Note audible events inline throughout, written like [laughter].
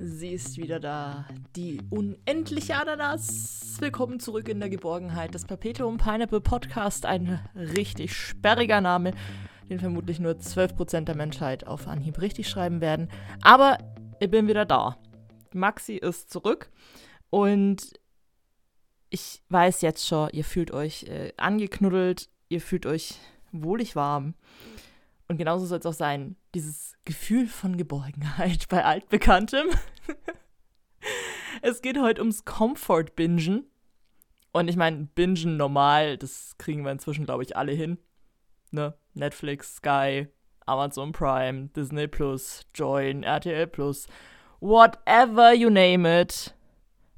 Sie ist wieder da. Die unendliche Ananas. Willkommen zurück in der Geborgenheit. Das Perpetuum Pineapple Podcast. Ein richtig sperriger Name, den vermutlich nur 12% der Menschheit auf Anhieb richtig schreiben werden. Aber ich bin wieder da. Maxi ist zurück. Und ich weiß jetzt schon, ihr fühlt euch äh, angeknuddelt. Ihr fühlt euch wohlig warm. Und genauso soll es auch sein. Dieses Gefühl von Geborgenheit bei Altbekanntem. es geht heute ums Comfort-Bingen. Und ich meine, Bingen normal, das kriegen wir inzwischen, glaube ich, alle hin. Ne? Netflix, Sky, Amazon Prime, Disney Plus, Join, RTL Plus, whatever you name it.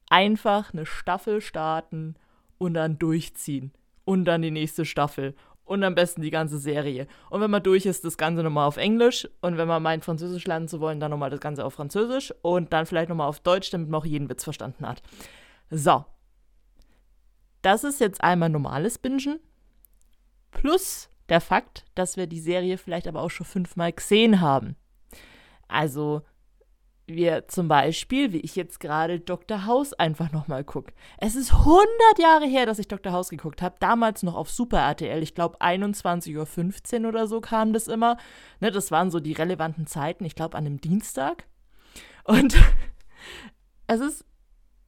Einfach eine Staffel starten und dann durchziehen. Und dann die nächste Staffel und am besten die ganze Serie. Und wenn man durch ist, das Ganze nochmal auf Englisch. Und wenn man meint, Französisch lernen zu wollen, dann nochmal das Ganze auf Französisch. Und dann vielleicht nochmal auf Deutsch, damit man auch jeden Witz verstanden hat. So. Das ist jetzt einmal normales Bingen. Plus der Fakt, dass wir die Serie vielleicht aber auch schon fünfmal gesehen haben. Also wir zum Beispiel, wie ich jetzt gerade Dr. House einfach nochmal gucke. Es ist 100 Jahre her, dass ich Dr. House geguckt habe. Damals noch auf Super RTL. Ich glaube 21.15 Uhr oder so kam das immer. Ne, das waren so die relevanten Zeiten. Ich glaube an einem Dienstag. Und [laughs] es ist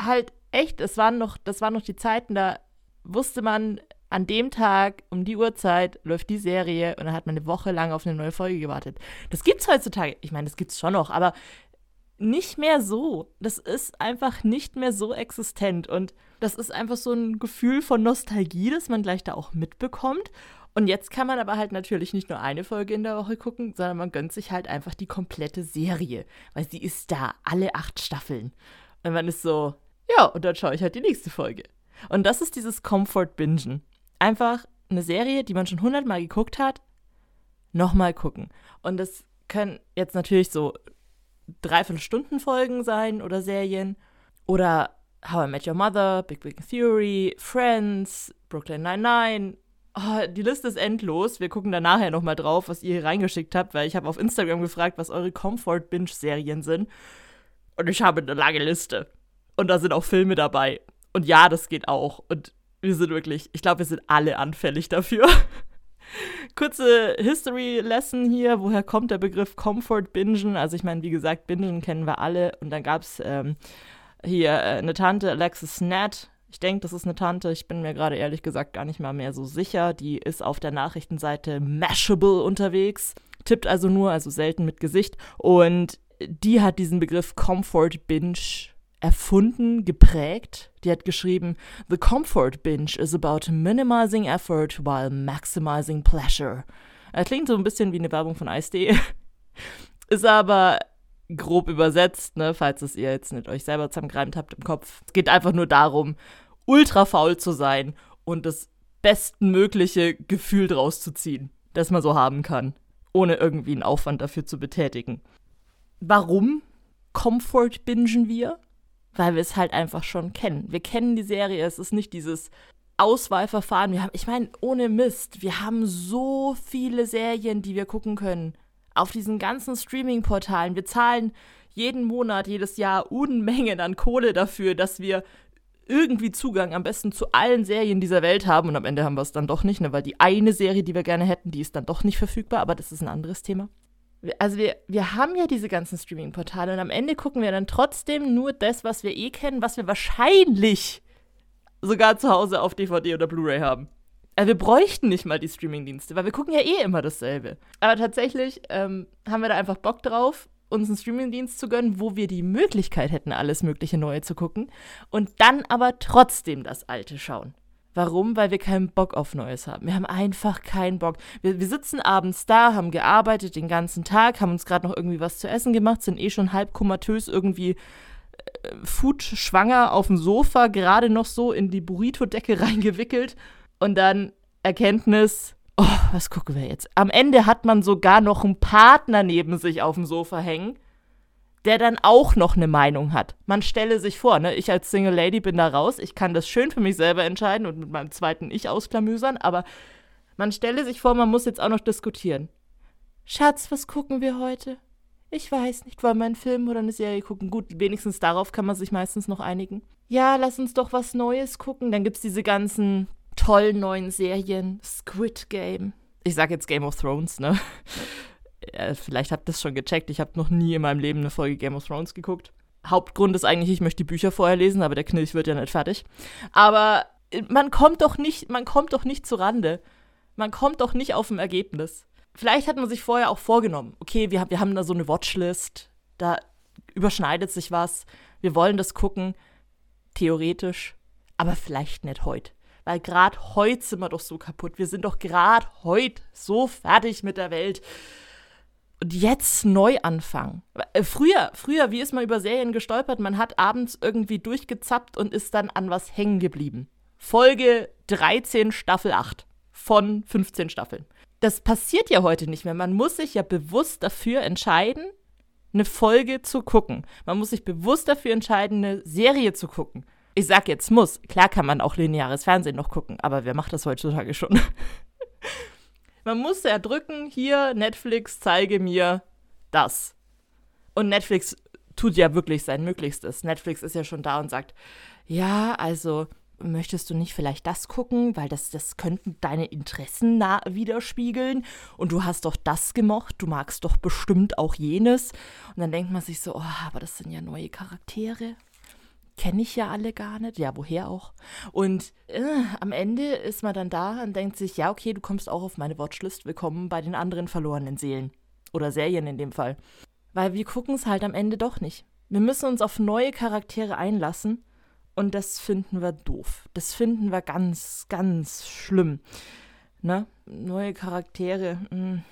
halt echt, es waren noch, das waren noch die Zeiten, da wusste man, an dem Tag, um die Uhrzeit, läuft die Serie und dann hat man eine Woche lang auf eine neue Folge gewartet. Das gibt's heutzutage. Ich meine, das gibt's schon noch, aber nicht mehr so. Das ist einfach nicht mehr so existent. Und das ist einfach so ein Gefühl von Nostalgie, das man gleich da auch mitbekommt. Und jetzt kann man aber halt natürlich nicht nur eine Folge in der Woche gucken, sondern man gönnt sich halt einfach die komplette Serie. Weil sie ist da, alle acht Staffeln. Und man ist so, ja, und dann schaue ich halt die nächste Folge. Und das ist dieses Comfort-Bingen. Einfach eine Serie, die man schon hundertmal geguckt hat, nochmal gucken. Und das können jetzt natürlich so Dreiviertelstunden-Folgen sein oder Serien. Oder How I Met Your Mother, Big Big Theory, Friends, Brooklyn Nine-Nine. Oh, die Liste ist endlos. Wir gucken da nachher nochmal drauf, was ihr hier reingeschickt habt, weil ich habe auf Instagram gefragt, was eure Comfort-Binge-Serien sind. Und ich habe eine lange Liste. Und da sind auch Filme dabei. Und ja, das geht auch. Und wir sind wirklich, ich glaube, wir sind alle anfällig dafür. [laughs] Kurze History-Lesson hier. Woher kommt der Begriff Comfort Bingen? Also, ich meine, wie gesagt, Bingen kennen wir alle. Und dann gab es ähm, hier äh, eine Tante, Alexis Nat. Ich denke, das ist eine Tante. Ich bin mir gerade ehrlich gesagt gar nicht mal mehr so sicher. Die ist auf der Nachrichtenseite Mashable unterwegs. Tippt also nur, also selten mit Gesicht. Und die hat diesen Begriff Comfort Binge erfunden, geprägt. Die hat geschrieben, The Comfort Binge is about minimizing effort while maximizing pleasure. Er klingt so ein bisschen wie eine Werbung von Ice.de. [laughs] Ist aber grob übersetzt, ne, falls es ihr jetzt nicht euch selber zusammengereimt habt im Kopf. Es geht einfach nur darum, ultra faul zu sein und das bestmögliche Gefühl draus zu ziehen, das man so haben kann, ohne irgendwie einen Aufwand dafür zu betätigen. Warum Comfort bingen wir? Weil wir es halt einfach schon kennen. Wir kennen die Serie, es ist nicht dieses Auswahlverfahren. Wir haben, ich meine, ohne Mist, wir haben so viele Serien, die wir gucken können. Auf diesen ganzen Streaming-Portalen. Wir zahlen jeden Monat, jedes Jahr Unmengen an Kohle dafür, dass wir irgendwie Zugang am besten zu allen Serien dieser Welt haben. Und am Ende haben wir es dann doch nicht, ne? weil die eine Serie, die wir gerne hätten, die ist dann doch nicht verfügbar. Aber das ist ein anderes Thema also wir, wir haben ja diese ganzen Streaming-Portale und am Ende gucken wir dann trotzdem nur das, was wir eh kennen, was wir wahrscheinlich sogar zu Hause auf DVD oder Blu-ray haben. Also wir bräuchten nicht mal die Streaming-Dienste, weil wir gucken ja eh immer dasselbe. Aber tatsächlich ähm, haben wir da einfach Bock drauf, uns einen Streaming-Dienst zu gönnen, wo wir die Möglichkeit hätten, alles mögliche Neue zu gucken und dann aber trotzdem das Alte schauen. Warum? Weil wir keinen Bock auf Neues haben. Wir haben einfach keinen Bock. Wir, wir sitzen abends da, haben gearbeitet den ganzen Tag, haben uns gerade noch irgendwie was zu essen gemacht, sind eh schon halb komatös irgendwie äh, food-schwanger auf dem Sofa, gerade noch so in die Burrito-Decke [laughs] reingewickelt. Und dann Erkenntnis, oh, was gucken wir jetzt? Am Ende hat man sogar noch einen Partner neben sich auf dem Sofa hängen der dann auch noch eine Meinung hat. Man stelle sich vor, ne, ich als Single Lady bin da raus, ich kann das schön für mich selber entscheiden und mit meinem zweiten Ich ausklamüsern, aber man stelle sich vor, man muss jetzt auch noch diskutieren. Schatz, was gucken wir heute? Ich weiß nicht, wollen wir einen Film oder eine Serie gucken? Gut, wenigstens darauf kann man sich meistens noch einigen. Ja, lass uns doch was Neues gucken. Dann gibt es diese ganzen tollen neuen Serien. Squid Game. Ich sag jetzt Game of Thrones, ne? Ja, vielleicht habt ihr das schon gecheckt. Ich habe noch nie in meinem Leben eine Folge Game of Thrones geguckt. Hauptgrund ist eigentlich, ich möchte die Bücher vorher lesen, aber der Knilch wird ja nicht fertig. Aber äh, man kommt doch nicht, man kommt doch nicht zu Rande. Man kommt doch nicht auf ein Ergebnis. Vielleicht hat man sich vorher auch vorgenommen, okay, wir, wir haben da so eine Watchlist, da überschneidet sich was, wir wollen das gucken, theoretisch, aber vielleicht nicht heute. Weil gerade heute sind wir doch so kaputt. Wir sind doch gerade heute so fertig mit der Welt. Und jetzt neu anfangen. Äh, früher, früher, wie ist man über Serien gestolpert? Man hat abends irgendwie durchgezappt und ist dann an was hängen geblieben. Folge 13, Staffel 8 von 15 Staffeln. Das passiert ja heute nicht mehr. Man muss sich ja bewusst dafür entscheiden, eine Folge zu gucken. Man muss sich bewusst dafür entscheiden, eine Serie zu gucken. Ich sag jetzt muss. Klar kann man auch lineares Fernsehen noch gucken, aber wer macht das heutzutage schon? [laughs] man muss ja drücken, hier, Netflix, zeige mir das. Und Netflix tut ja wirklich sein Möglichstes. Netflix ist ja schon da und sagt, ja, also möchtest du nicht vielleicht das gucken, weil das, das könnten deine Interessen widerspiegeln und du hast doch das gemocht, du magst doch bestimmt auch jenes. Und dann denkt man sich so, oh, aber das sind ja neue Charaktere. Kenne ich ja alle gar nicht, ja, woher auch. Und äh, am Ende ist man dann da und denkt sich, ja, okay, du kommst auch auf meine Watchlist, willkommen bei den anderen verlorenen Seelen. Oder Serien in dem Fall. Weil wir gucken es halt am Ende doch nicht. Wir müssen uns auf neue Charaktere einlassen und das finden wir doof. Das finden wir ganz, ganz schlimm. Ne? Neue Charaktere. Mh. Hm.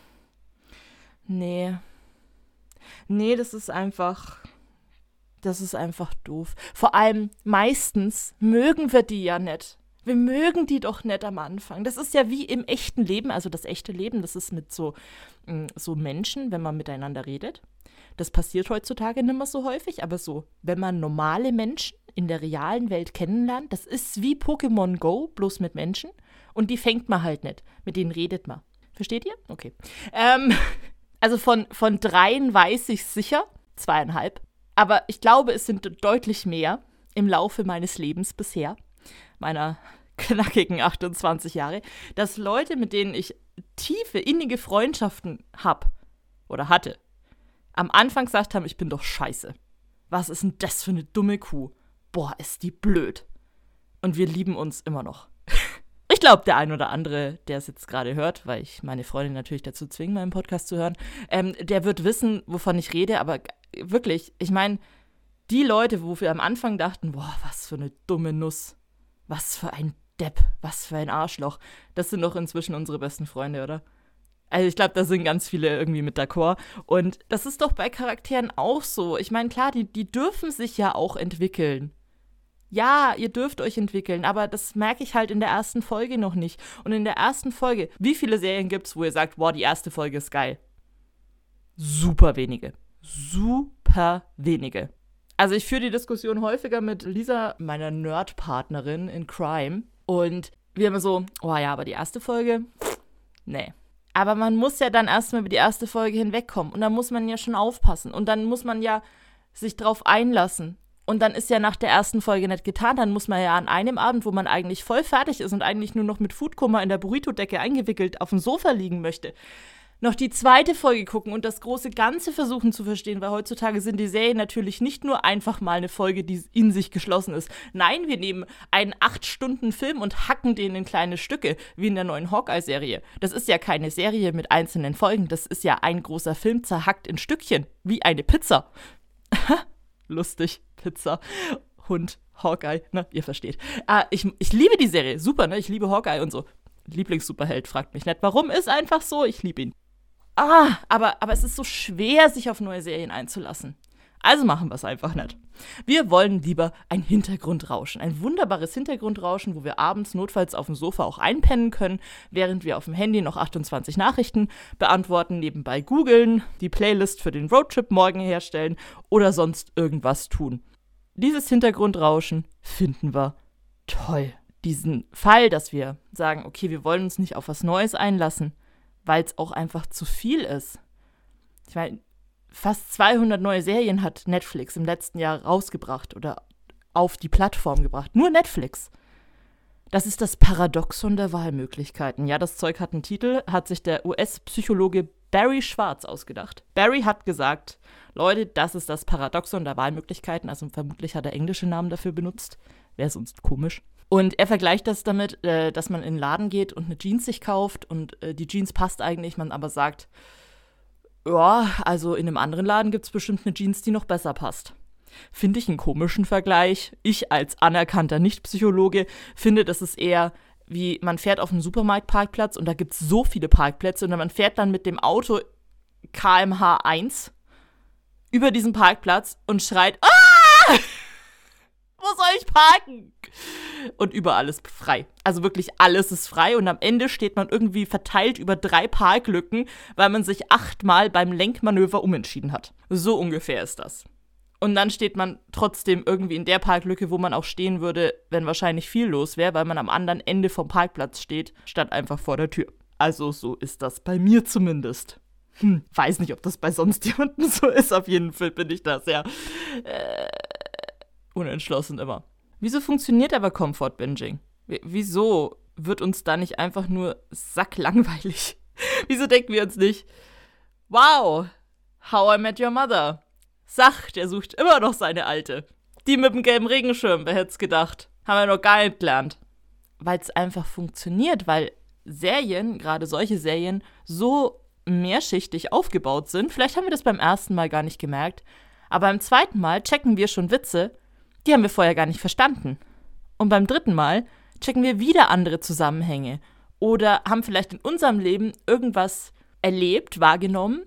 Nee. Nee, das ist einfach. Das ist einfach doof. Vor allem meistens mögen wir die ja nicht. Wir mögen die doch nicht am Anfang. Das ist ja wie im echten Leben, also das echte Leben, das ist mit so, hm, so Menschen, wenn man miteinander redet. Das passiert heutzutage nicht mehr so häufig, aber so, wenn man normale Menschen in der realen Welt kennenlernt, das ist wie Pokémon Go, bloß mit Menschen. Und die fängt man halt nicht. Mit denen redet man. Versteht ihr? Okay. Ähm, [laughs] also von, von dreien weiß ich sicher, zweieinhalb. Aber ich glaube, es sind deutlich mehr im Laufe meines Lebens bisher, meiner knackigen 28 Jahre, dass Leute, mit denen ich tiefe, innige Freundschaften habe oder hatte, am Anfang gesagt haben, ich bin doch scheiße. Was ist denn das für eine dumme Kuh? boah, ist die blöd. Und wir lieben uns immer noch. Ich glaube, der ein oder andere, der es jetzt gerade hört, weil ich meine Freundin natürlich dazu zwinge, meinen Podcast zu hören, ähm, der wird wissen, wovon ich rede. Aber wirklich, ich meine, die Leute, wo wir am Anfang dachten, boah, was für eine dumme Nuss, was für ein Depp, was für ein Arschloch, das sind doch inzwischen unsere besten Freunde, oder? Also ich glaube, da sind ganz viele irgendwie mit d'accord. Und das ist doch bei Charakteren auch so. Ich meine, klar, die, die dürfen sich ja auch entwickeln ja, ihr dürft euch entwickeln, aber das merke ich halt in der ersten Folge noch nicht. Und in der ersten Folge, wie viele Serien gibt es, wo ihr sagt, wow, die erste Folge ist geil? Super wenige. Super wenige. Also ich führe die Diskussion häufiger mit Lisa, meiner Nerd-Partnerin in Crime. Und wir immer so, oh ja, aber die erste Folge, nee. Aber man muss ja dann erstmal über die erste Folge hinwegkommen. Und da muss man ja schon aufpassen. Und dann muss man ja sich drauf einlassen. Und dann ist ja nach der ersten Folge nicht getan. Dann muss man ja an einem Abend, wo man eigentlich voll fertig ist und eigentlich nur noch mit Foodkoma in der Burrito-Decke eingewickelt auf dem Sofa liegen möchte, noch die zweite Folge gucken und das große Ganze versuchen zu verstehen, weil heutzutage sind die Serien natürlich nicht nur einfach mal eine Folge, die in sich geschlossen ist. Nein, wir nehmen einen acht Stunden Film und hacken den in kleine Stücke, wie in der neuen Hawkeye-Serie. Das ist ja keine Serie mit einzelnen Folgen, das ist ja ein großer Film zerhackt in Stückchen, wie eine Pizza. [laughs] lustig, Pizza, Hund, Hawkeye, ne, ihr versteht. Ah, ich, ich liebe die Serie, super, ne, ich liebe Hawkeye und so. Lieblingssuperheld, fragt mich nicht, warum, ist einfach so, ich liebe ihn. Ah, aber, aber es ist so schwer, sich auf neue Serien einzulassen. Also machen wir es einfach nicht. Wir wollen lieber ein Hintergrundrauschen. Ein wunderbares Hintergrundrauschen, wo wir abends notfalls auf dem Sofa auch einpennen können, während wir auf dem Handy noch 28 Nachrichten beantworten, nebenbei googeln, die Playlist für den Roadtrip morgen herstellen oder sonst irgendwas tun. Dieses Hintergrundrauschen finden wir toll. Diesen Fall, dass wir sagen, okay, wir wollen uns nicht auf was Neues einlassen, weil es auch einfach zu viel ist. Ich meine, fast 200 neue Serien hat Netflix im letzten Jahr rausgebracht oder auf die Plattform gebracht. Nur Netflix. Das ist das Paradoxon der Wahlmöglichkeiten. Ja, das Zeug hat einen Titel, hat sich der US-Psychologe Barry Schwarz ausgedacht. Barry hat gesagt, Leute, das ist das Paradoxon der Wahlmöglichkeiten. Also vermutlich hat er englische Namen dafür benutzt. Wäre sonst komisch. Und er vergleicht das damit, äh, dass man in den Laden geht und eine Jeans sich kauft und äh, die Jeans passt eigentlich, man aber sagt, ja, also in einem anderen Laden gibt es bestimmt eine Jeans, die noch besser passt. Finde ich einen komischen Vergleich. Ich als anerkannter Nicht-Psychologe finde, das ist eher wie man fährt auf einen Supermarktparkplatz und da gibt es so viele Parkplätze und man fährt dann mit dem Auto kmh 1 über diesen Parkplatz und schreit, ah! Wo soll ich parken? Und überall ist frei. Also wirklich alles ist frei und am Ende steht man irgendwie verteilt über drei Parklücken, weil man sich achtmal beim Lenkmanöver umentschieden hat. So ungefähr ist das. Und dann steht man trotzdem irgendwie in der Parklücke, wo man auch stehen würde, wenn wahrscheinlich viel los wäre, weil man am anderen Ende vom Parkplatz steht, statt einfach vor der Tür. Also so ist das bei mir zumindest. Hm, weiß nicht, ob das bei sonst [laughs] jemandem so ist. Auf jeden Fall bin ich da sehr äh, unentschlossen immer. Wieso funktioniert aber Comfort Binging? wieso wird uns da nicht einfach nur sacklangweilig? [laughs] wieso denken wir uns nicht, wow, How I Met Your Mother? Sach, der sucht immer noch seine Alte. Die mit dem gelben Regenschirm, wer hätte es gedacht? Haben wir noch gar nicht gelernt. Weil es einfach funktioniert, weil Serien, gerade solche Serien, so mehrschichtig aufgebaut sind. Vielleicht haben wir das beim ersten Mal gar nicht gemerkt, aber beim zweiten Mal checken wir schon Witze, die haben wir vorher gar nicht verstanden. Und beim dritten Mal checken wir wieder andere Zusammenhänge oder haben vielleicht in unserem Leben irgendwas erlebt, wahrgenommen,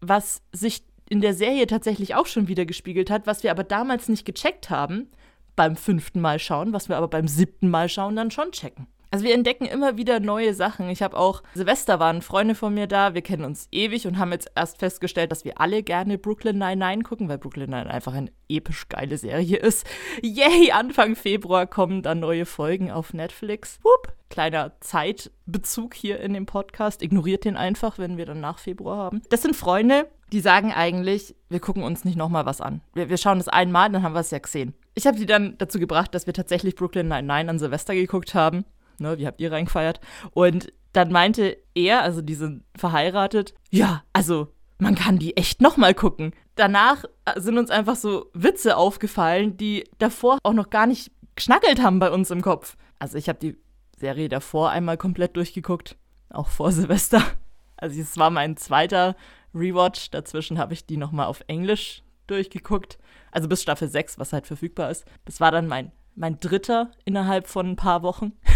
was sich in der Serie tatsächlich auch schon wieder gespiegelt hat, was wir aber damals nicht gecheckt haben beim fünften Mal schauen, was wir aber beim siebten Mal schauen dann schon checken. Also wir entdecken immer wieder neue Sachen. Ich habe auch, Silvester waren Freunde von mir da, wir kennen uns ewig und haben jetzt erst festgestellt, dass wir alle gerne Brooklyn Nine-Nine gucken, weil Brooklyn Nine einfach eine episch geile Serie ist. Yay, Anfang Februar kommen dann neue Folgen auf Netflix. Wupp, kleiner Zeitbezug hier in dem Podcast. Ignoriert den einfach, wenn wir dann nach Februar haben. Das sind Freunde, die sagen eigentlich, wir gucken uns nicht nochmal was an. Wir, wir schauen das einmal, dann haben wir es ja gesehen. Ich habe sie dann dazu gebracht, dass wir tatsächlich Brooklyn Nine-Nine an Silvester geguckt haben ne, wie habt ihr reingefeiert? Und dann meinte er, also die sind verheiratet, ja, also man kann die echt nochmal gucken. Danach äh, sind uns einfach so Witze aufgefallen, die davor auch noch gar nicht geschnackelt haben bei uns im Kopf. Also ich habe die Serie davor einmal komplett durchgeguckt, auch vor Silvester. [laughs] Also es war mein zweiter Rewatch. Dazwischen habe ich die nochmal auf Englisch durchgeguckt. Also bis Staffel 6, was halt verfügbar ist. Das war dann mein, mein dritter innerhalb von ein paar Wochen. [laughs]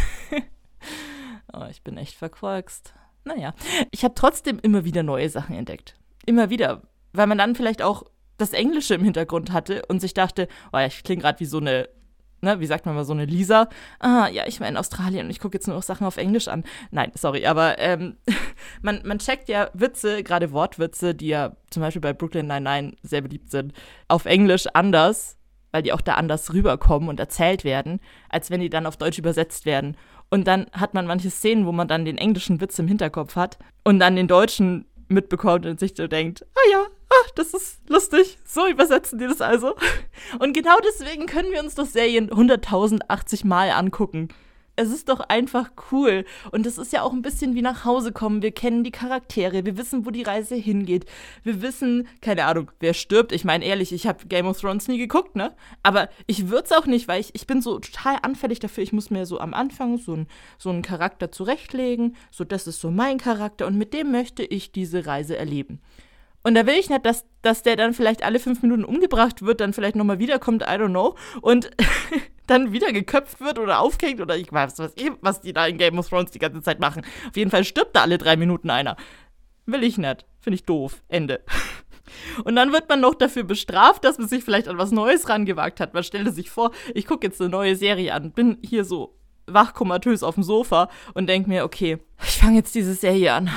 [laughs] oh, ich bin echt verkorkst. Naja, ich habe trotzdem immer wieder neue Sachen entdeckt. Immer wieder. Weil man dann vielleicht auch das Englische im Hintergrund hatte und sich dachte, oh ja, ich klinge gerade wie so eine, ne, wie sagt man mal, so eine Lisa. Ah, ja, ich war in Australien und ich gucke jetzt nur noch Sachen auf Englisch an. Nein, sorry, aber ähm, [laughs] man, man checkt ja Witze, gerade Wortwitze, die ja zum Beispiel bei Brooklyn Nine-Nine sehr beliebt sind, auf Englisch anders, weil die auch da anders rüberkommen und erzählt werden, als wenn die dann auf Deutsch übersetzt werden. Und dann hat man manche Szenen, wo man dann den englischen Witz im Hinterkopf hat und dann den deutschen mitbekommt und sich so denkt, ah ja, ah, das ist lustig, so übersetzen die das also. Und genau deswegen können wir uns das Serien 100.080 Mal angucken es ist doch einfach cool. Und es ist ja auch ein bisschen wie nach Hause kommen. Wir kennen die Charaktere, wir wissen, wo die Reise hingeht. Wir wissen, keine Ahnung, wer stirbt. Ich meine, ehrlich, ich habe Game of Thrones nie geguckt, ne? Aber ich würde es auch nicht, weil ich, ich bin so total anfällig dafür. Ich muss mir so am Anfang so, ein, so einen Charakter zurechtlegen. So, das ist so mein Charakter und mit dem möchte ich diese Reise erleben. Und da will ich nicht, dass, dass der dann vielleicht alle fünf Minuten umgebracht wird, dann vielleicht nochmal wiederkommt, I don't know, und [laughs] dann wieder geköpft wird oder aufgehängt oder ich weiß was, was die da in Game of Thrones die ganze Zeit machen. Auf jeden Fall stirbt da alle drei Minuten einer. Will ich nicht. Finde ich doof. Ende. [laughs] Und dann wird man noch dafür bestraft, dass man sich vielleicht an was Neues rangewagt hat. Man stellte sich vor, ich gucke jetzt eine neue Serie an, bin hier so wachkomatös auf dem Sofa und denke mir, okay, ich fange jetzt diese Serie an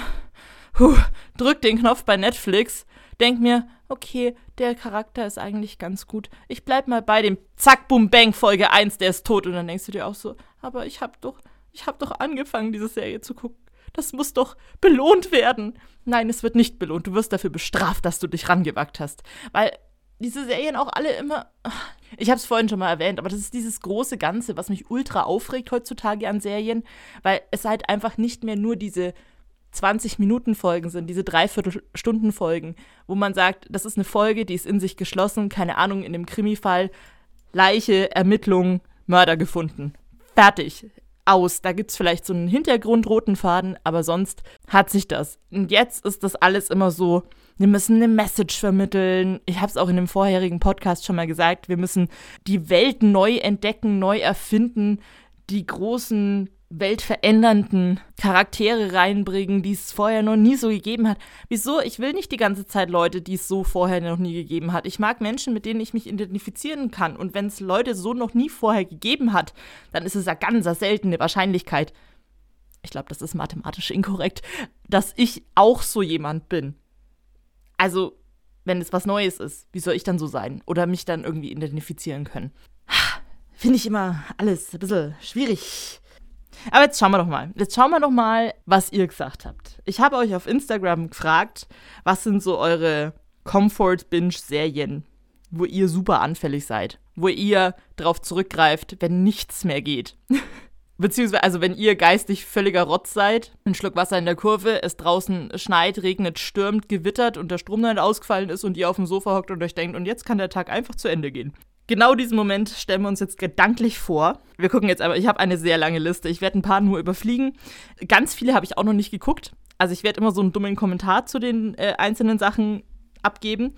huh, drück den Knopf bei Netflix, denk mir, okay, der Charakter ist eigentlich ganz gut. Ich bleib mal bei dem Zack, Boom, Bang, Folge 1, der ist tot. Und dann denkst du dir auch so, aber ich hab doch, ich hab doch angefangen, diese Serie zu gucken. Das muss doch belohnt werden. Nein, es wird nicht belohnt. Du wirst dafür bestraft, dass du dich rangewagt hast. Weil diese Serien auch alle immer. Ich habe es vorhin schon mal erwähnt, aber das ist dieses große Ganze, was mich ultra aufregt heutzutage an Serien, weil es halt einfach nicht mehr nur diese 20-Minuten-Folgen sind, diese Dreiviertelstunden-Folgen, wo man sagt, das ist eine Folge, die ist in sich geschlossen, keine Ahnung, in dem Krimi-Fall, Leiche, Ermittlung, Mörder gefunden. Fertig. Aus. Da gibt es vielleicht so einen Hintergrund, roten Faden, aber sonst hat sich das. Und jetzt ist das alles immer so, wir müssen eine Message vermitteln. Ich habe es auch in dem vorherigen Podcast schon mal gesagt, wir müssen die Welt neu entdecken, neu erfinden, die großen weltverändernden Charaktere reinbringen, die es vorher noch nie so gegeben hat. Wieso? Ich will nicht die ganze Zeit Leute, die es so vorher noch nie gegeben hat. Ich mag Menschen, mit denen ich mich identifizieren kann. Und wenn es Leute so noch nie vorher gegeben hat, dann ist es ja ganz seltene Wahrscheinlichkeit. Ich glaube, das ist mathematisch inkorrekt, dass ich auch so jemand bin. Also, wenn es was Neues ist, wie soll ich dann so sein? Oder mich dann irgendwie identifizieren können? Finde ich immer alles ein bisschen schwierig. Aber jetzt schauen wir doch mal. Jetzt schauen wir doch mal, was ihr gesagt habt. Ich habe euch auf Instagram gefragt, was sind so eure Comfort-Binge-Serien, wo ihr super anfällig seid, wo ihr drauf zurückgreift, wenn nichts mehr geht. [laughs] Beziehungsweise, also wenn ihr geistig völliger Rotz seid, ein Schluck Wasser in der Kurve, es draußen schneit, regnet, stürmt, gewittert und der Strom dann ausgefallen ist und ihr auf dem Sofa hockt und euch denkt, und jetzt kann der Tag einfach zu Ende gehen. Genau diesen Moment stellen wir uns jetzt gedanklich vor. Wir gucken jetzt aber, ich habe eine sehr lange Liste. Ich werde ein paar nur überfliegen. Ganz viele habe ich auch noch nicht geguckt. Also ich werde immer so einen dummen Kommentar zu den äh, einzelnen Sachen abgeben.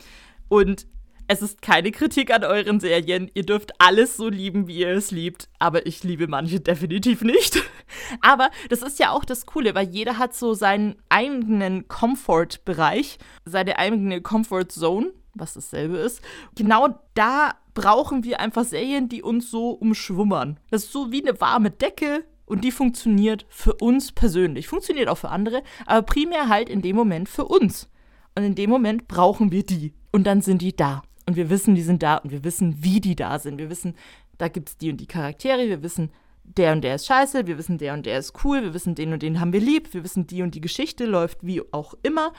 Und es ist keine Kritik an euren Serien. Ihr dürft alles so lieben, wie ihr es liebt. Aber ich liebe manche definitiv nicht. [laughs] aber das ist ja auch das Coole, weil jeder hat so seinen eigenen Comfort-Bereich, seine eigene Comfort-Zone, was dasselbe ist. Genau da brauchen wir einfach Serien, die uns so umschwummern. Das ist so wie eine warme Decke und die funktioniert für uns persönlich. Funktioniert auch für andere, aber primär halt in dem Moment für uns. Und in dem Moment brauchen wir die. Und dann sind die da. Und wir wissen, die sind da und wir wissen, wie die da sind. Wir wissen, da gibt es die und die Charaktere. Wir wissen, der und der ist scheiße. Wir wissen, der und der ist cool. Wir wissen, den und den haben wir lieb. Wir wissen, die und die Geschichte läuft wie auch immer.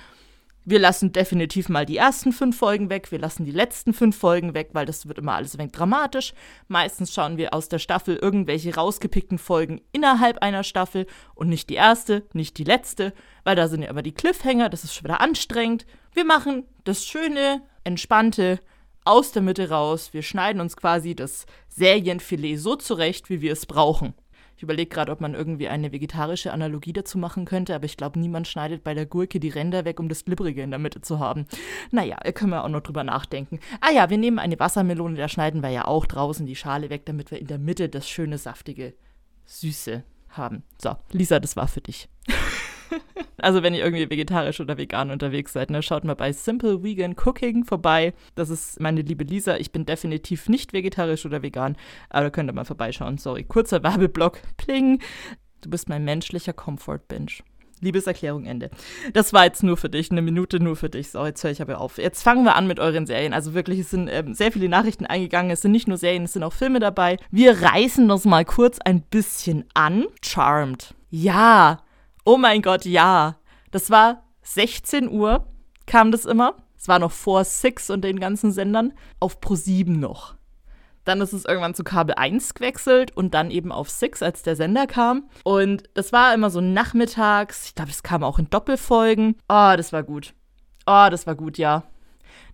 Wir lassen definitiv mal die ersten fünf Folgen weg, wir lassen die letzten fünf Folgen weg, weil das wird immer alles ein wenig dramatisch. Meistens schauen wir aus der Staffel irgendwelche rausgepickten Folgen innerhalb einer Staffel und nicht die erste, nicht die letzte, weil da sind ja immer die Cliffhanger, das ist schon wieder anstrengend. Wir machen das schöne, entspannte aus der Mitte raus. Wir schneiden uns quasi das Serienfilet so zurecht, wie wir es brauchen. Ich überlege gerade, ob man irgendwie eine vegetarische Analogie dazu machen könnte, aber ich glaube, niemand schneidet bei der Gurke die Ränder weg, um das Glibbrige in der Mitte zu haben. Naja, können wir auch noch drüber nachdenken. Ah ja, wir nehmen eine Wassermelone, da schneiden wir ja auch draußen die Schale weg, damit wir in der Mitte das schöne, saftige, süße haben. So, Lisa, das war für dich. [laughs] also wenn ihr irgendwie vegetarisch oder vegan unterwegs seid, ne, schaut mal bei Simple Vegan Cooking vorbei. Das ist meine liebe Lisa. Ich bin definitiv nicht vegetarisch oder vegan, aber da könnt ihr mal vorbeischauen. Sorry, kurzer Werbeblock. Pling. Du bist mein menschlicher Comfort-Binge. Liebeserklärung Ende. Das war jetzt nur für dich, eine Minute nur für dich. So, jetzt höre ich aber auf. Jetzt fangen wir an mit euren Serien. Also wirklich, es sind ähm, sehr viele Nachrichten eingegangen. Es sind nicht nur Serien, es sind auch Filme dabei. Wir reißen das mal kurz ein bisschen an. Charmed. Ja, Oh mein Gott, ja. Das war 16 Uhr, kam das immer. Es war noch vor Six und den ganzen Sendern. Auf Pro 7 noch. Dann ist es irgendwann zu Kabel 1 gewechselt und dann eben auf Six, als der Sender kam. Und das war immer so nachmittags. Ich glaube, es kam auch in Doppelfolgen. Oh, das war gut. Oh, das war gut, ja.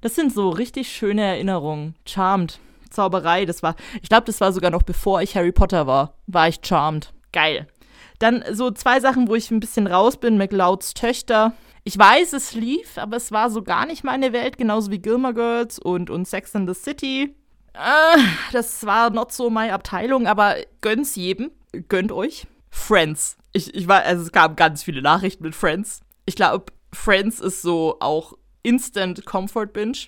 Das sind so richtig schöne Erinnerungen. Charmed. Zauberei, das war, ich glaube, das war sogar noch bevor ich Harry Potter war, war ich Charmed. Geil. Dann so zwei Sachen, wo ich ein bisschen raus bin. McLeods Töchter. Ich weiß, es lief, aber es war so gar nicht meine Welt, genauso wie Gilmore Girls und, und Sex in the City. Äh, das war not so meine Abteilung, aber gönnt's jedem. Gönnt euch. Friends. Ich, ich war, also es gab ganz viele Nachrichten mit Friends. Ich glaube, Friends ist so auch Instant Comfort Binge.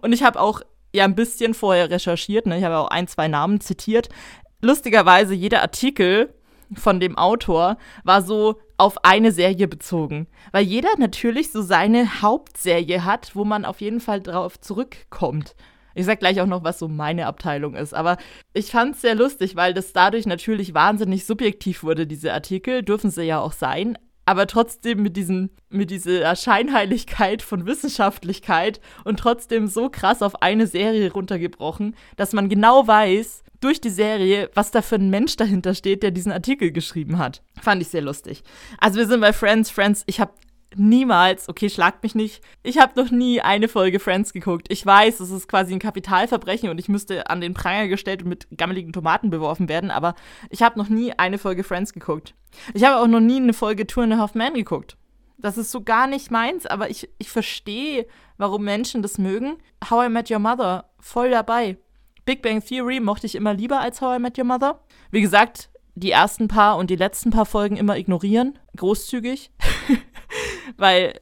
Und ich habe auch ja ein bisschen vorher recherchiert, ne? ich habe auch ein, zwei Namen zitiert. Lustigerweise, jeder Artikel von dem Autor war so auf eine Serie bezogen. Weil jeder natürlich so seine Hauptserie hat, wo man auf jeden Fall drauf zurückkommt. Ich sag gleich auch noch, was so meine Abteilung ist. Aber ich fand es sehr lustig, weil das dadurch natürlich wahnsinnig subjektiv wurde, diese Artikel. Dürfen sie ja auch sein. aber trotzdem mit diesem, mit dieser Scheinheiligkeit von Wissenschaftlichkeit und trotzdem so krass auf eine Serie runtergebrochen, dass man genau weiß, durch die Serie, was da für ein Mensch dahinter steht, der diesen Artikel geschrieben hat. Fand ich sehr lustig. Also wir sind bei Friends. Friends, ich habe niemals, okay, schlagt mich nicht, ich habe noch nie eine Folge Friends geguckt. Ich weiß, es ist quasi ein Kapitalverbrechen und ich müsste an den Pranger gestellt und mit gammeligen Tomaten beworfen werden, aber ich habe noch nie eine Folge Friends geguckt. Ich habe auch noch nie eine Folge Two and a Half Men geguckt. Das ist so gar nicht meins, aber ich, ich verstehe, warum Menschen das mögen. How I Met Your Mother, voll dabei. Big Bang Theory mochte ich immer lieber als How I Met Your Mother. Wie gesagt, die ersten paar und die letzten paar Folgen immer ignorieren, großzügig. [laughs] Weil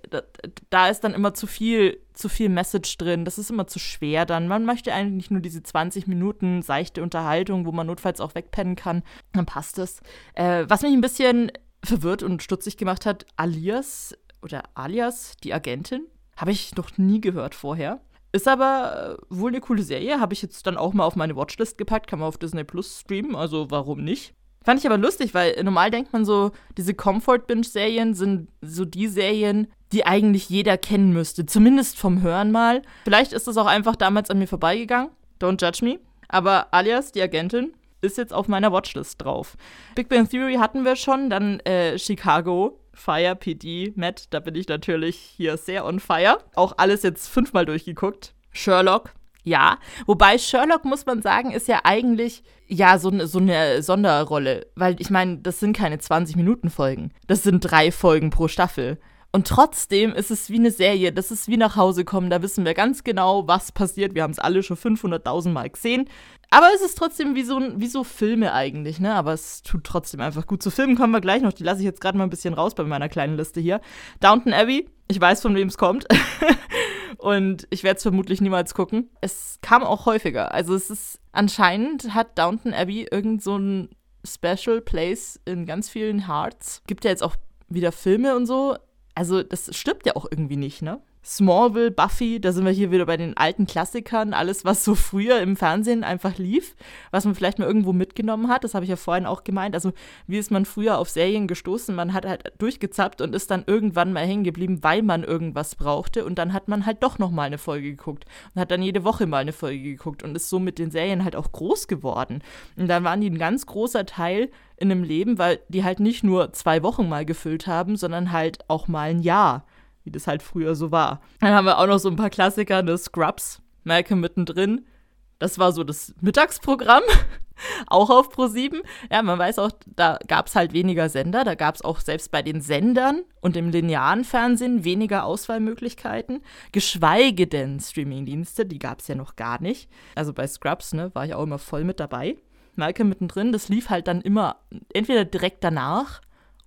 da, ist dann immer zu viel, zu viel Message drin. Das ist immer zu schwer dann. Man möchte eigentlich nur diese 20 Minuten seichte Unterhaltung, wo man notfalls auch wegpennen kann. Dann passt es. Äh, was mich ein bisschen verwirrt und stutzig gemacht hat, Alias oder Alias, die Agentin, habe ich noch nie gehört vorher. Ist aber äh, wohl eine coole Serie. Habe ich jetzt dann auch mal auf meine Watchlist gepackt. Kann man auf Disney Plus streamen, also warum nicht? Fand ich aber lustig, weil normal denkt man so, diese Comfort-Binge-Serien sind so die Serien, die eigentlich jeder kennen müsste. Zumindest vom Hören mal. Vielleicht ist das auch einfach damals an mir vorbeigegangen. Don't judge me. Aber alias, die Agentin, ist jetzt auf meiner Watchlist drauf. Big Bang Theory hatten wir schon, dann äh, Chicago, Fire, PD, Matt, da bin ich natürlich hier sehr on fire. Auch alles jetzt fünfmal durchgeguckt. Sherlock, ja, wobei Sherlock, muss man sagen, ist ja eigentlich ja so, so eine Sonderrolle. Weil ich meine, das sind keine 20-Minuten-Folgen. Das sind drei Folgen pro Staffel. Und trotzdem ist es wie eine Serie, das ist wie nach Hause kommen, da wissen wir ganz genau, was passiert. Wir haben es alle schon 500.000 Mal gesehen. Aber es ist trotzdem wie so, wie so Filme eigentlich, ne? Aber es tut trotzdem einfach gut. Zu Filmen kommen wir gleich noch. Die lasse ich jetzt gerade mal ein bisschen raus bei meiner kleinen Liste hier. Downton Abbey, ich weiß, von wem es kommt. [laughs] Und ich werde es vermutlich niemals gucken. Es kam auch häufiger. Also es ist anscheinend hat Downton Abbey irgend so ein Special Place in ganz vielen Hearts. Gibt ja jetzt auch wieder Filme und so. Also das stirbt ja auch irgendwie nicht, ne? Smallville, Buffy, da sind wir hier wieder bei den alten Klassikern, alles, was so früher im Fernsehen einfach lief, was man vielleicht mal irgendwo mitgenommen hat, das habe ich ja vorhin auch gemeint. Also, wie ist man früher auf Serien gestoßen? Man hat halt durchgezappt und ist dann irgendwann mal hängen geblieben, weil man irgendwas brauchte und dann hat man halt doch nochmal eine Folge geguckt und hat dann jede Woche mal eine Folge geguckt und ist so mit den Serien halt auch groß geworden. Und dann waren die ein ganz großer Teil in einem Leben, weil die halt nicht nur zwei Wochen mal gefüllt haben, sondern halt auch mal ein Jahr wie das halt früher so war. Dann haben wir auch noch so ein paar Klassiker, ne Scrubs, Malcolm mittendrin. Das war so das Mittagsprogramm, [laughs] auch auf Pro7. Ja, man weiß auch, da gab es halt weniger Sender, da gab es auch selbst bei den Sendern und im linearen Fernsehen weniger Auswahlmöglichkeiten, geschweige denn Streamingdienste, die gab es ja noch gar nicht. Also bei Scrubs, ne, war ich auch immer voll mit dabei. Malcolm mittendrin, das lief halt dann immer entweder direkt danach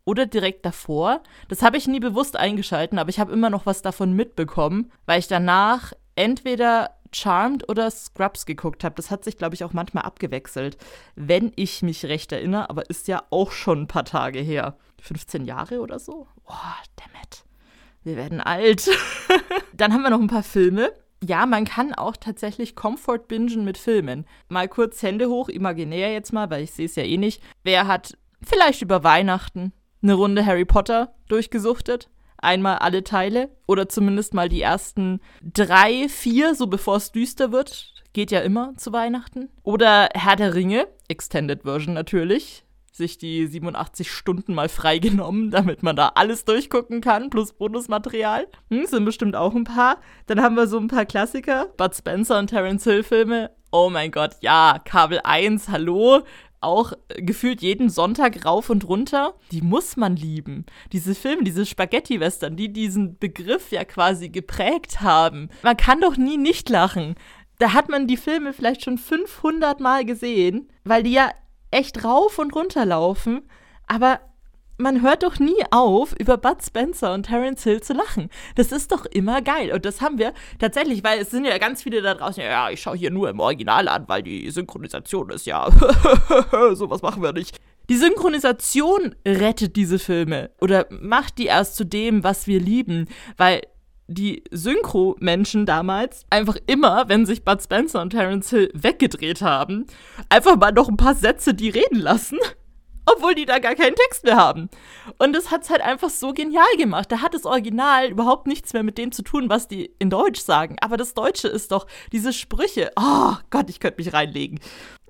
oder direkt davor. Das habe ich nie bewusst eingeschalten, aber ich habe immer noch was davon mitbekommen, weil ich danach entweder Charmed oder Scrubs geguckt habe. Das hat sich, glaube ich, auch manchmal abgewechselt, wenn ich mich recht erinnere, aber ist ja auch schon ein paar Tage her. 15 Jahre oder so? Boah, dammit. Wir werden alt. [laughs] Dann haben wir noch ein paar Filme. Ja, man kann auch tatsächlich Comfort bingen mit Filmen. Mal kurz Hände hoch, imaginär jetzt mal, weil ich sehe es ja eh nicht. Wer hat vielleicht über Weihnachten eine Runde Harry Potter durchgesuchtet. Einmal alle Teile oder zumindest mal die ersten drei, vier, so bevor es düster wird. Geht ja immer zu Weihnachten. Oder Herr der Ringe, Extended Version natürlich. Sich die 87 Stunden mal freigenommen, [laughs] damit man da alles durchgucken kann, plus Bonusmaterial. Hm, sind bestimmt auch ein paar. Dann haben wir so ein paar Klassiker. Bud Spencer und Terence Hill Filme. Oh mein Gott, ja, Kabel 1, hallo auch gefühlt jeden Sonntag rauf und runter. Die muss man lieben. Diese Filme, diese Spaghetti-Western, die diesen Begriff ja quasi geprägt haben. Man kann doch nie nicht lachen. Da hat man die Filme vielleicht schon 500 Mal gesehen, weil die ja echt rauf und runter laufen. Aber man hört doch nie auf, über Bud Spencer und Terence Hill zu lachen. Das ist doch immer geil. Und das haben wir tatsächlich, weil es sind ja ganz viele da draußen, ja, ich schaue hier nur im Original an, weil die Synchronisation ist ja, [laughs] sowas machen wir nicht. Die Synchronisation rettet diese Filme oder macht die erst zu dem, was wir lieben, weil die Synchro-Menschen damals einfach immer, wenn sich Bud Spencer und Terence Hill weggedreht haben, einfach mal noch ein paar Sätze die reden lassen obwohl die da gar keinen Text mehr haben. Und das hat es halt einfach so genial gemacht. Da hat das Original überhaupt nichts mehr mit dem zu tun, was die in Deutsch sagen. Aber das Deutsche ist doch diese Sprüche. Oh Gott, ich könnte mich reinlegen.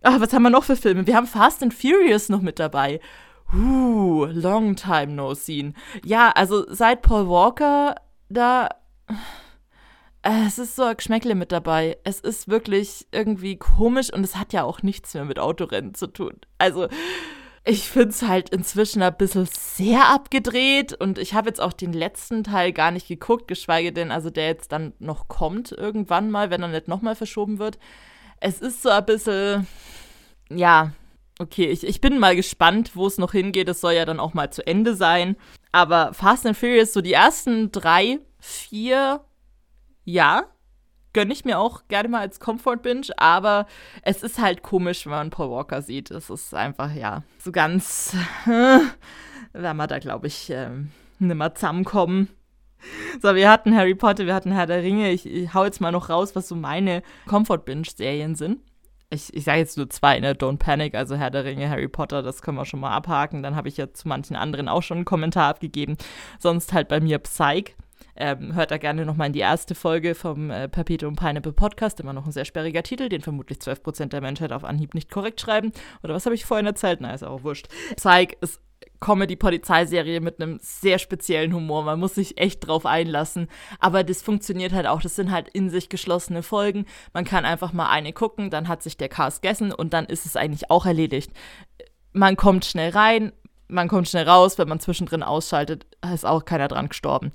Ach, was haben wir noch für Filme? Wir haben Fast and Furious noch mit dabei. Uh, long time no seen. Ja, also seit Paul Walker da. Es ist so ein Geschmäckle mit dabei. Es ist wirklich irgendwie komisch und es hat ja auch nichts mehr mit Autorennen zu tun. Also, ich finde es halt inzwischen ein bisschen sehr abgedreht und ich habe jetzt auch den letzten Teil gar nicht geguckt, geschweige denn, also der jetzt dann noch kommt irgendwann mal, wenn er nicht nochmal verschoben wird. Es ist so ein bisschen, ja, okay, ich, ich bin mal gespannt, wo es noch hingeht. Es soll ja dann auch mal zu Ende sein. Aber Fast and Furious, so die ersten drei, vier, ja, gönne ich mir auch gerne mal als Comfort Binge, aber es ist halt komisch, wenn man Paul Walker sieht. Es ist einfach, ja, so ganz, [laughs] werden wir da, glaube ich, ähm, nimmer zusammenkommen. So, wir hatten Harry Potter, wir hatten Herr der Ringe. Ich, ich hau jetzt mal noch raus, was so meine Comfort Binge-Serien sind ich, ich sage jetzt nur zwei, ne? Don't Panic, also Herr der Ringe, Harry Potter, das können wir schon mal abhaken. Dann habe ich ja zu manchen anderen auch schon einen Kommentar abgegeben. Sonst halt bei mir Psych. Ähm, hört da gerne nochmal in die erste Folge vom äh, Perpetuum Pineapple Podcast. Immer noch ein sehr sperriger Titel, den vermutlich 12% der Menschheit auf Anhieb nicht korrekt schreiben. Oder was habe ich vorhin erzählt? Na, ist auch wurscht. Psych ist Comedy-Polizeiserie mit einem sehr speziellen Humor. Man muss sich echt drauf einlassen. Aber das funktioniert halt auch. Das sind halt in sich geschlossene Folgen. Man kann einfach mal eine gucken, dann hat sich der Cast gegessen und dann ist es eigentlich auch erledigt. Man kommt schnell rein, man kommt schnell raus. Wenn man zwischendrin ausschaltet, ist auch keiner dran gestorben.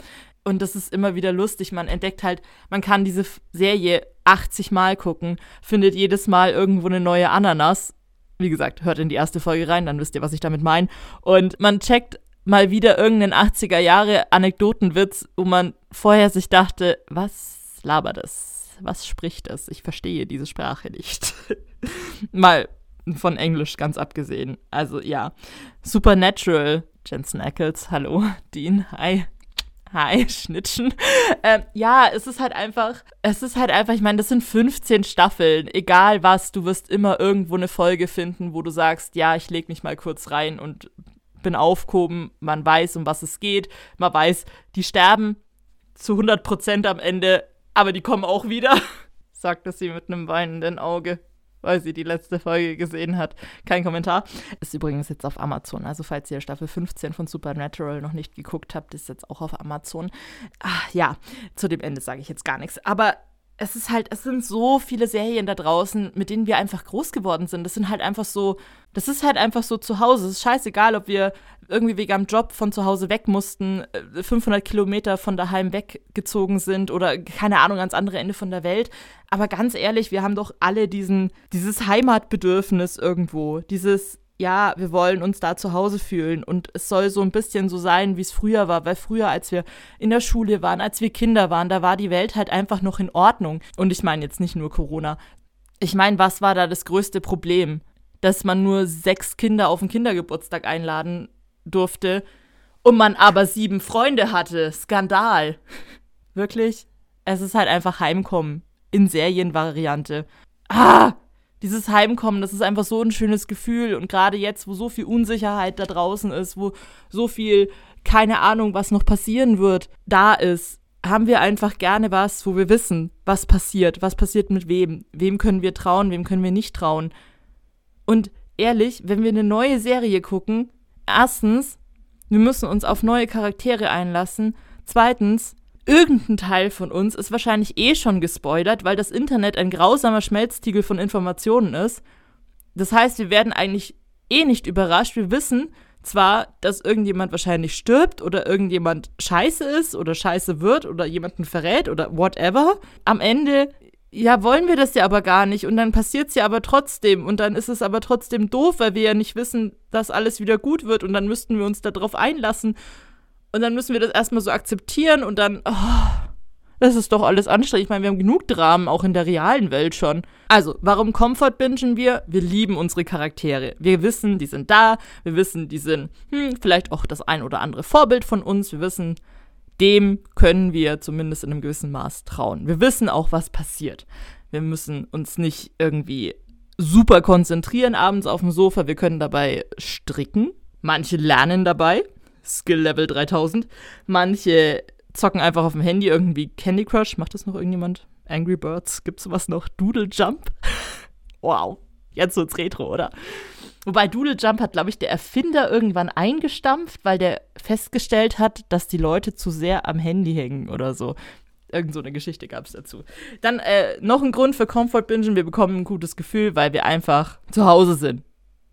Und das ist immer wieder lustig. Man entdeckt halt, man kann diese Serie 80 Mal gucken, findet jedes Mal irgendwo eine neue Ananas wie gesagt, hört in die erste Folge rein, dann wisst ihr, was ich damit meine. Und man checkt mal wieder irgendeinen 80er Jahre Anekdotenwitz, wo man vorher sich dachte, was labert es? Was spricht es? Ich verstehe diese Sprache nicht. [laughs] mal von Englisch ganz abgesehen. Also ja, Supernatural, Jensen Ackles, hallo, [laughs] Dean, hi. Hi, [laughs] Schnittchen. Ähm, ja, es ist halt einfach, es ist halt einfach, ich meine, das sind 15 Staffeln. Egal was, du wirst immer irgendwo eine Folge finden, wo du sagst, ja, ich leg mich mal kurz rein und bin aufgehoben. Man weiß, um was es geht. Man weiß, die sterben zu 100 Prozent am Ende, aber die kommen auch wieder, [laughs] sagte sie mit einem weinenden Auge weil sie die letzte Folge gesehen hat. Kein Kommentar. Ist übrigens jetzt auf Amazon. Also falls ihr Staffel 15 von Supernatural noch nicht geguckt habt, ist jetzt auch auf Amazon. Ach, ja, zu dem Ende sage ich jetzt gar nichts. Aber es ist halt, es sind so viele Serien da draußen, mit denen wir einfach groß geworden sind. Das sind halt einfach so, das ist halt einfach so zu Hause. Es ist scheißegal, ob wir irgendwie wegen am Job von zu Hause weg mussten, 500 äh, Kilometer von daheim weggezogen sind oder keine Ahnung ans andere Ende von der Welt. Aber ganz ehrlich, wir haben doch alle diesen, dieses Heimatbedürfnis irgendwo, dieses ja, wir wollen uns da zu Hause fühlen und es soll so ein bisschen so sein, wie es früher war, weil früher, als wir in der Schule waren, als wir Kinder waren, da war die Welt halt einfach noch in Ordnung. Und ich meine jetzt nicht nur Corona. Ich meine, was war da das größte Problem? Dass man nur sechs Kinder auf den Kindergeburtstag einladen durfte und man aber sieben Freunde hatte. Skandal. [laughs] Wirklich? Es ist halt einfach Heimkommen in Serienvariante. Ah! Dieses Heimkommen, das ist einfach so ein schönes Gefühl. Und gerade jetzt, wo so viel Unsicherheit da draußen ist, wo so viel, keine Ahnung, was noch passieren wird, da ist, haben wir einfach gerne was, wo wir wissen, was passiert, was passiert mit wem, wem können wir trauen, wem können wir nicht trauen. Und ehrlich, wenn wir eine neue Serie gucken, erstens, wir müssen uns auf neue Charaktere einlassen. Zweitens, irgendein Teil von uns ist wahrscheinlich eh schon gespoilert, weil das Internet ein grausamer Schmelztiegel von Informationen ist. Das heißt, wir werden eigentlich eh nicht überrascht. Wir wissen zwar, dass irgendjemand wahrscheinlich stirbt oder irgendjemand scheiße ist oder scheiße wird oder jemanden verrät oder whatever. Am Ende, ja, wollen wir das ja aber gar nicht und dann passiert es ja aber trotzdem und dann ist es aber trotzdem doof, weil wir ja nicht wissen, dass alles wieder gut wird und dann müssten wir uns darauf einlassen und dann müssen wir das erstmal so akzeptieren und dann, oh, das ist doch alles anstrengend. Ich meine, wir haben genug Dramen, auch in der realen Welt schon. Also, warum Comfort bingen wir? Wir lieben unsere Charaktere. Wir wissen, die sind da. Wir wissen, die sind hm, vielleicht auch das ein oder andere Vorbild von uns. Wir wissen, dem können wir zumindest in einem gewissen Maß trauen. Wir wissen auch, was passiert. Wir müssen uns nicht irgendwie super konzentrieren abends auf dem Sofa. Wir können dabei stricken. Manche lernen dabei. Skill Level 3000. Manche zocken einfach auf dem Handy irgendwie Candy Crush. Macht das noch irgendjemand? Angry Birds? Gibt's sowas noch? Doodle Jump? [laughs] wow. Jetzt wird's Retro, oder? Wobei Doodle Jump hat, glaube ich, der Erfinder irgendwann eingestampft, weil der festgestellt hat, dass die Leute zu sehr am Handy hängen oder so. Irgend so eine Geschichte gab es dazu. Dann äh, noch ein Grund für Comfort Bingen. Wir bekommen ein gutes Gefühl, weil wir einfach zu Hause sind.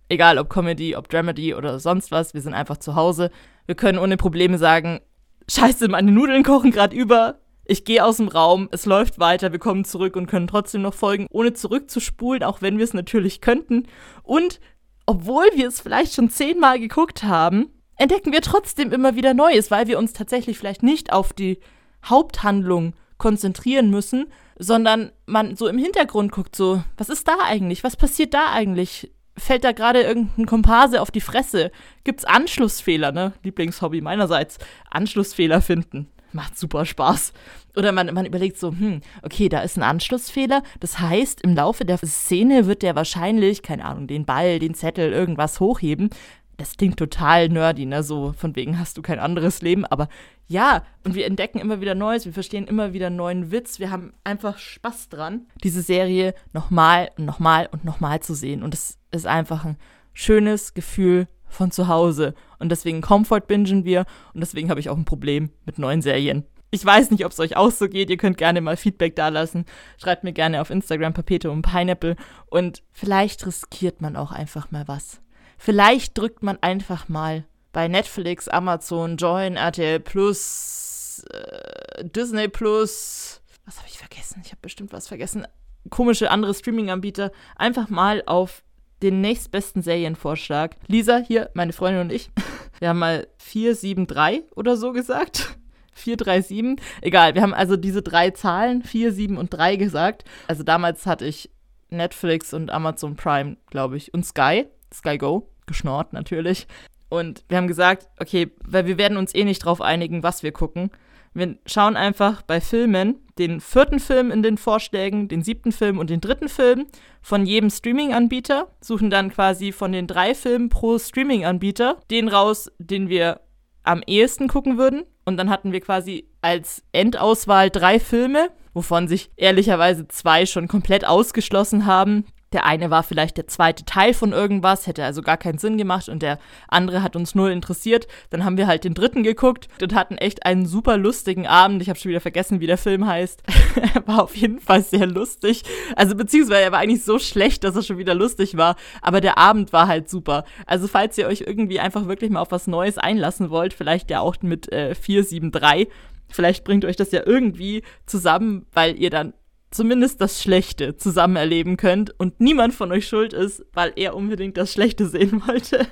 Egal ob Comedy, ob Dramedy oder sonst was, wir sind einfach zu Hause. Wir können ohne Probleme sagen, scheiße, meine Nudeln kochen gerade über. Ich gehe aus dem Raum, es läuft weiter, wir kommen zurück und können trotzdem noch folgen, ohne zurückzuspulen, auch wenn wir es natürlich könnten. Und obwohl wir es vielleicht schon zehnmal geguckt haben, entdecken wir trotzdem immer wieder Neues, weil wir uns tatsächlich vielleicht nicht auf die Haupthandlung konzentrieren müssen, sondern man so im Hintergrund guckt, so, was ist da eigentlich? Was passiert da eigentlich? Fällt da gerade irgendein Komparse auf die Fresse? Gibt's Anschlussfehler, ne? Lieblingshobby meinerseits. Anschlussfehler finden. Macht super Spaß. Oder man, man überlegt so, hm, okay, da ist ein Anschlussfehler. Das heißt, im Laufe der Szene wird der wahrscheinlich, keine Ahnung, den Ball, den Zettel, irgendwas hochheben das klingt total nerdy, ne? So von wegen hast du kein anderes Leben. Aber ja, und wir entdecken immer wieder Neues, wir verstehen immer wieder neuen Witz. Wir haben einfach Spaß dran, diese Serie nochmal und nochmal und nochmal zu sehen. Und es ist einfach ein schönes Gefühl von zu Hause. Und deswegen Comfort bingen wir. Und deswegen habe ich auch ein Problem mit neuen Serien. Ich weiß nicht, ob es euch auch so geht. Ihr könnt gerne mal Feedback dalassen. Schreibt mir gerne auf Instagram Papete und Pineapple. Und vielleicht riskiert man auch einfach mal was. Vielleicht drückt man einfach mal bei Netflix, Amazon, Join, RTL Plus, äh, Disney Plus. Was habe ich vergessen? Ich habe bestimmt was vergessen. Komische andere Streaming-Anbieter. Einfach mal auf den nächstbesten Serienvorschlag. Lisa, hier, meine Freundin und ich, [laughs] wir haben mal 473 oder so gesagt. [laughs] 437. Egal, wir haben also diese drei Zahlen, 4, 7 und 3 gesagt. Also damals hatte ich Netflix und Amazon Prime, glaube ich, und Sky. Sky Go, geschnort natürlich. Und wir haben gesagt, okay, weil wir werden uns eh nicht drauf einigen, was wir gucken. Wir schauen einfach bei Filmen den vierten Film in den Vorschlägen, den siebten Film und den dritten Film von jedem Streaming-Anbieter, suchen dann quasi von den drei Filmen pro Streaming-Anbieter den raus, den wir am ehesten gucken würden. Und dann hatten wir quasi als Endauswahl drei Filme, wovon sich ehrlicherweise zwei schon komplett ausgeschlossen haben. Der eine war vielleicht der zweite Teil von irgendwas, hätte also gar keinen Sinn gemacht und der andere hat uns null interessiert. Dann haben wir halt den dritten geguckt und hatten echt einen super lustigen Abend. Ich habe schon wieder vergessen, wie der Film heißt. [laughs] er war auf jeden Fall sehr lustig. Also beziehungsweise er war eigentlich so schlecht, dass er schon wieder lustig war. Aber der Abend war halt super. Also falls ihr euch irgendwie einfach wirklich mal auf was Neues einlassen wollt, vielleicht ja auch mit äh, 473. Vielleicht bringt euch das ja irgendwie zusammen, weil ihr dann zumindest das Schlechte zusammen erleben könnt und niemand von euch schuld ist, weil er unbedingt das Schlechte sehen [laughs] wollte.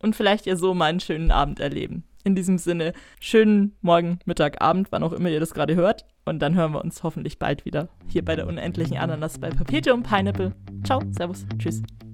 Und vielleicht ihr so mal einen schönen Abend erleben. In diesem Sinne, schönen Morgen, Mittag, Abend, wann auch immer ihr das gerade hört. Und dann hören wir uns hoffentlich bald wieder hier bei der unendlichen Ananas bei Papete und Pineapple. Ciao, Servus, Tschüss.